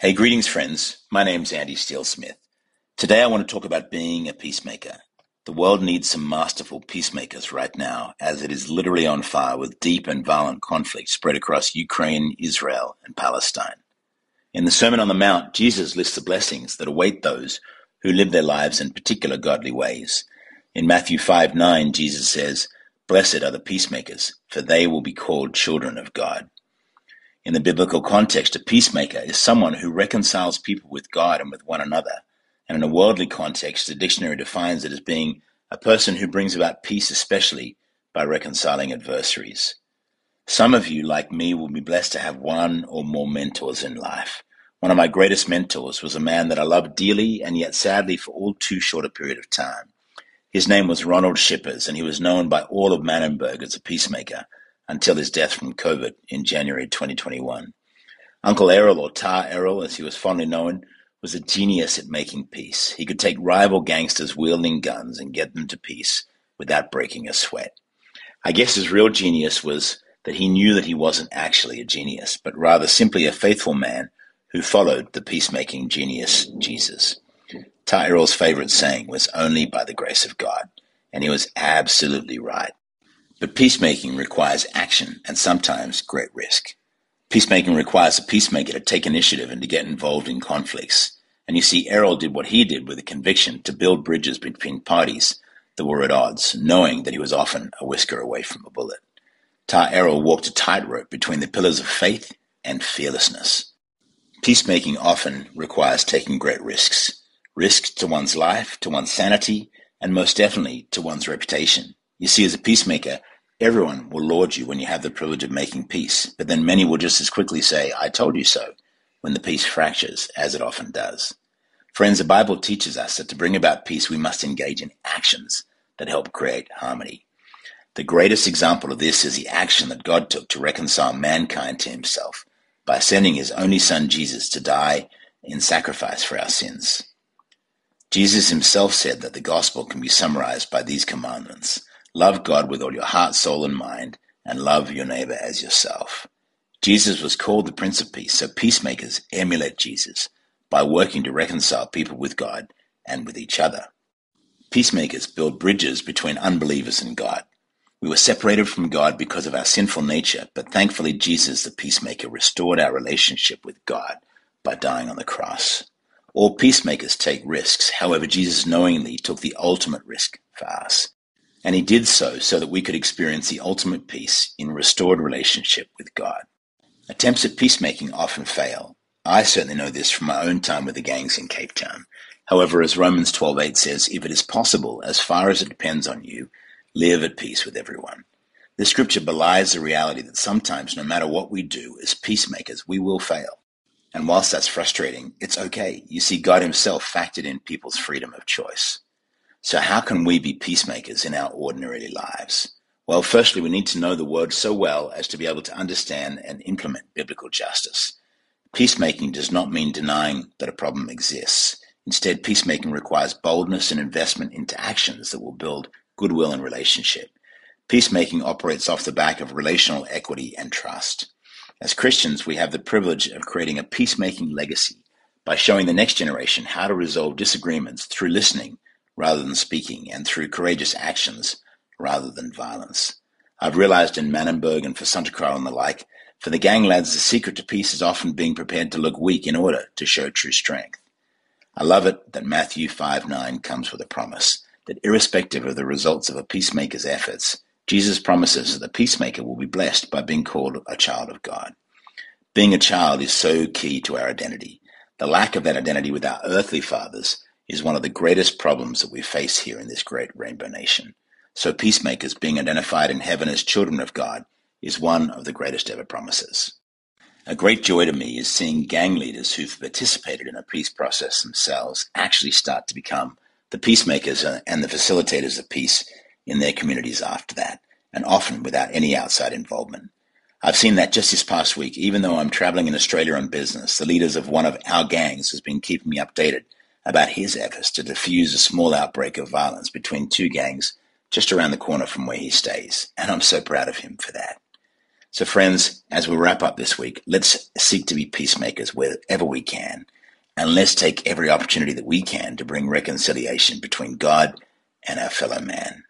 Hey, greetings, friends. My name's Andie Steele Smith. Today I want to talk about being a peacemaker. The world needs some masterful peacemakers right now, as it is literally on fire with deep and violent conflict spread across Ukraine, Israel, and Palestine. In the Sermon on the Mount, Jesus lists the blessings that await those who live their lives in particular godly ways. In Matthew 5 9, Jesus says, Blessed are the peacemakers, for they will be called children of God. In the biblical context, a peacemaker is someone who reconciles people with God and with one another. And in a worldly context, the dictionary defines it as being a person who brings about peace, especially by reconciling adversaries. Some of you, like me, will be blessed to have one or more mentors in life. One of my greatest mentors was a man that I loved dearly and yet sadly for all too short a period of time. His name was Ronald Shippers, and he was known by all of Manenberg as a peacemaker until his death from COVID in January 2021. Uncle Errol, or Tar Errol as he was fondly known, was a genius at making peace. He could take rival gangsters wielding guns and get them to peace without breaking a sweat. I guess his real genius was that he knew that he wasn't actually a genius, but rather simply a faithful man who followed the peacemaking genius Jesus. Tar Errol's favorite saying was only by the grace of God, and he was absolutely right. But peacemaking requires action and sometimes great risk. Peacemaking requires a peacemaker to take initiative and to get involved in conflicts. And you see, Errol did what he did with a conviction to build bridges between parties that were at odds, knowing that he was often a whisker away from a bullet. Tar Errol walked a tightrope between the pillars of faith and fearlessness. Peacemaking often requires taking great risks. Risks to one's life, to one's sanity, and most definitely to one's reputation. You see, as a peacemaker, everyone will laud you when you have the privilege of making peace, but then many will just as quickly say, I told you so, when the peace fractures, as it often does. Friends, the Bible teaches us that to bring about peace, we must engage in actions that help create harmony. The greatest example of this is the action that God took to reconcile mankind to himself by sending his only son Jesus to die in sacrifice for our sins. Jesus himself said that the gospel can be summarized by these commandments. Love God with all your heart, soul, and mind, and love your neighbor as yourself. Jesus was called the Prince of Peace, so peacemakers emulate Jesus by working to reconcile people with God and with each other. Peacemakers build bridges between unbelievers and God. We were separated from God because of our sinful nature, but thankfully Jesus, the peacemaker, restored our relationship with God by dying on the cross. All peacemakers take risks. However, Jesus knowingly took the ultimate risk for us. And he did so so that we could experience the ultimate peace in restored relationship with God. Attempts at peacemaking often fail. I certainly know this from my own time with the gangs in Cape Town. However, as Romans 12:8 says, if it is possible, as far as it depends on you, live at peace with everyone. This scripture belies the reality that sometimes, no matter what we do as peacemakers, we will fail. And whilst that's frustrating, it's okay. You see, God Himself factored in people's freedom of choice. So how can we be peacemakers in our ordinary lives? Well, firstly, we need to know the word so well as to be able to understand and implement biblical justice. Peacemaking does not mean denying that a problem exists. Instead, peacemaking requires boldness and investment into actions that will build goodwill and relationship. Peacemaking operates off the back of relational equity and trust. As Christians, we have the privilege of creating a peacemaking legacy by showing the next generation how to resolve disagreements through listening rather than speaking, and through courageous actions rather than violence. I've realized in Manenberg and for Santa Cruz and the like, for the gang lads, the secret to peace is often being prepared to look weak in order to show true strength. I love it that Matthew 5 9 comes with a promise that irrespective of the results of a peacemaker's efforts, Jesus promises that the peacemaker will be blessed by being called a child of God. Being a child is so key to our identity. The lack of that identity with our earthly fathers is one of the greatest problems that we face here in this great rainbow nation. So peacemakers being identified in heaven as children of God is one of the greatest ever promises. A great joy to me is seeing gang leaders who've participated in a peace process themselves actually start to become the peacemakers and the facilitators of peace in their communities after that, and often without any outside involvement. I've seen that just this past week, even though I'm traveling in Australia on business, the leaders of one of our gangs has been keeping me updated about his efforts to defuse a small outbreak of violence between two gangs just around the corner from where he stays, and I'm so proud of him for that. So, friends, as we wrap up this week, let's seek to be peacemakers wherever we can, and let's take every opportunity that we can to bring reconciliation between God and our fellow man.